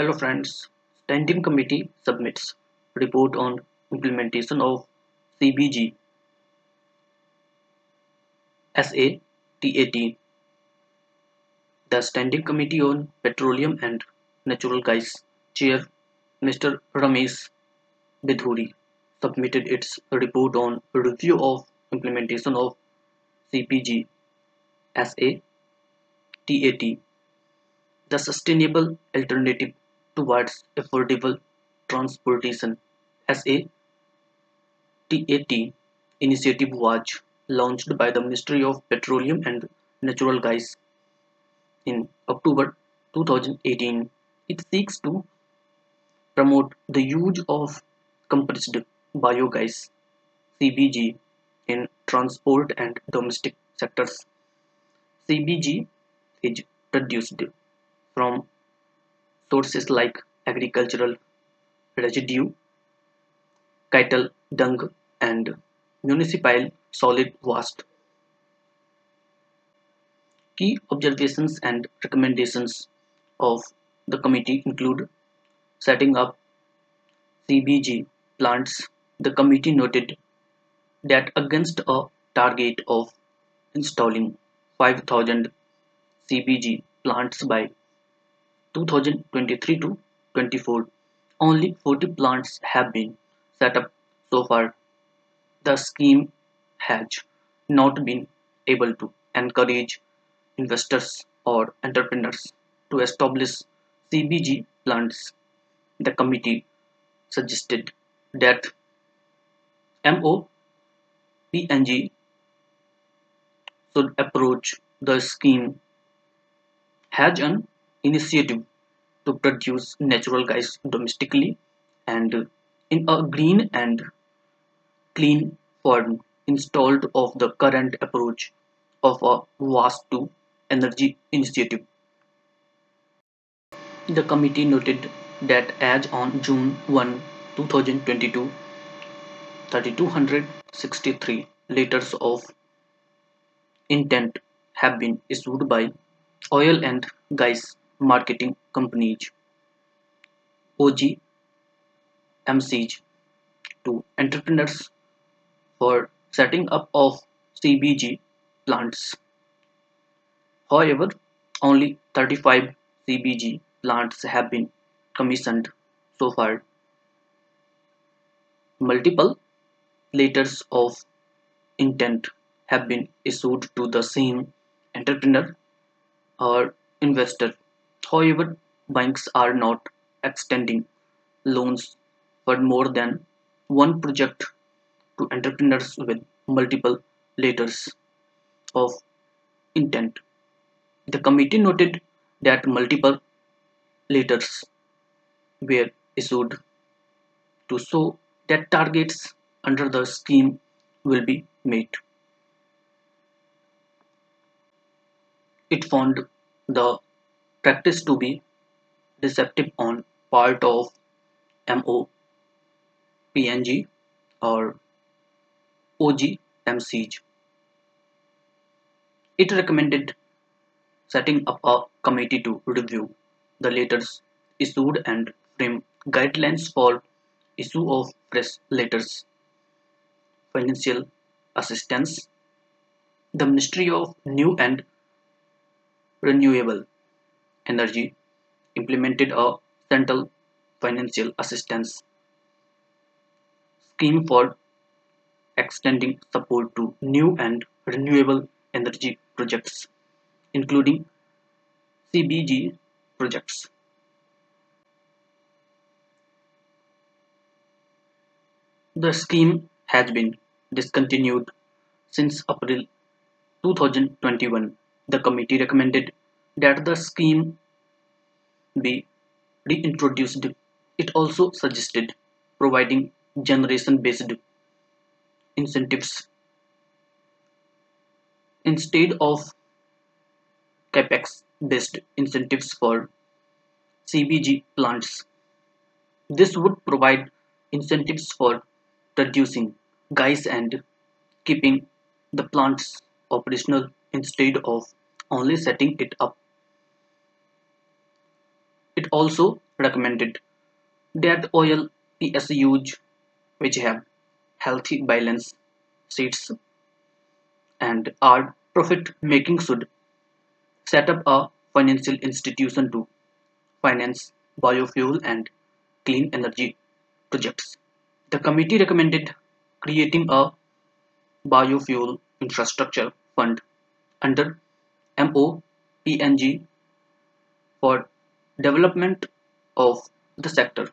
Hello friends, Standing Committee submits report on implementation of CBG SATAT. The Standing Committee on Petroleum and Natural Gas Chair Mr. Ramesh Bidhuri submitted its report on review of implementation of CBG SATAT the Sustainable Alternative Towards Affordable Transportation as a TAT initiative was launched by the Ministry of Petroleum and Natural Gas in October 2018. It seeks to promote the use of compressed biogas CBG in transport and domestic sectors. CBG is produced from sources like agricultural residue, cattle dung, and municipal solid waste. Key observations and recommendations of the committee include setting up CBG plants. The committee noted that against a target of installing 5000 CBG plants by 2023 to 24, only 40 plants have been set up so far. The scheme has not been able to encourage investors or entrepreneurs to establish CBG plants. The committee suggested that MOPNG should approach the scheme has an initiative to produce natural gas domestically and in a green and clean form instead of the current approach of a waste to energy initiative. The committee noted that as on June 1, 2022, 3263 letters of intent have been issued by oil and gas marketing companies OGMCs to entrepreneurs for setting up of CBG plants. However, only 35 CBG plants have been commissioned so far. Multiple letters of intent have been issued to the same entrepreneur or investor. However, banks are not extending loans for more than one project to entrepreneurs with multiple letters of intent. The committee noted that multiple letters were issued to show that targets under the scheme will be met. It found the practice to be deceptive on part of MOPNG or OGMCs. It recommended setting up a committee to review the letters issued and frame guidelines for issue of fresh letters. Financial assistance. The Ministry of New and Renewable Energy implemented a central financial assistance scheme for extending support to new and renewable energy projects, including CBG projects. The scheme has been discontinued since April 2021. The committee recommended that the scheme be reintroduced. It also suggested providing generation based incentives instead of capex based incentives for CBG plants. This would provide incentives for producing gas and keeping the plants operational instead of only setting it up. It also recommended that oil PSUs which have healthy balance sheets and are profit making should set up a financial institution to finance biofuel and clean energy projects. The committee recommended creating a biofuel infrastructure fund under MOPNG for development of the sector.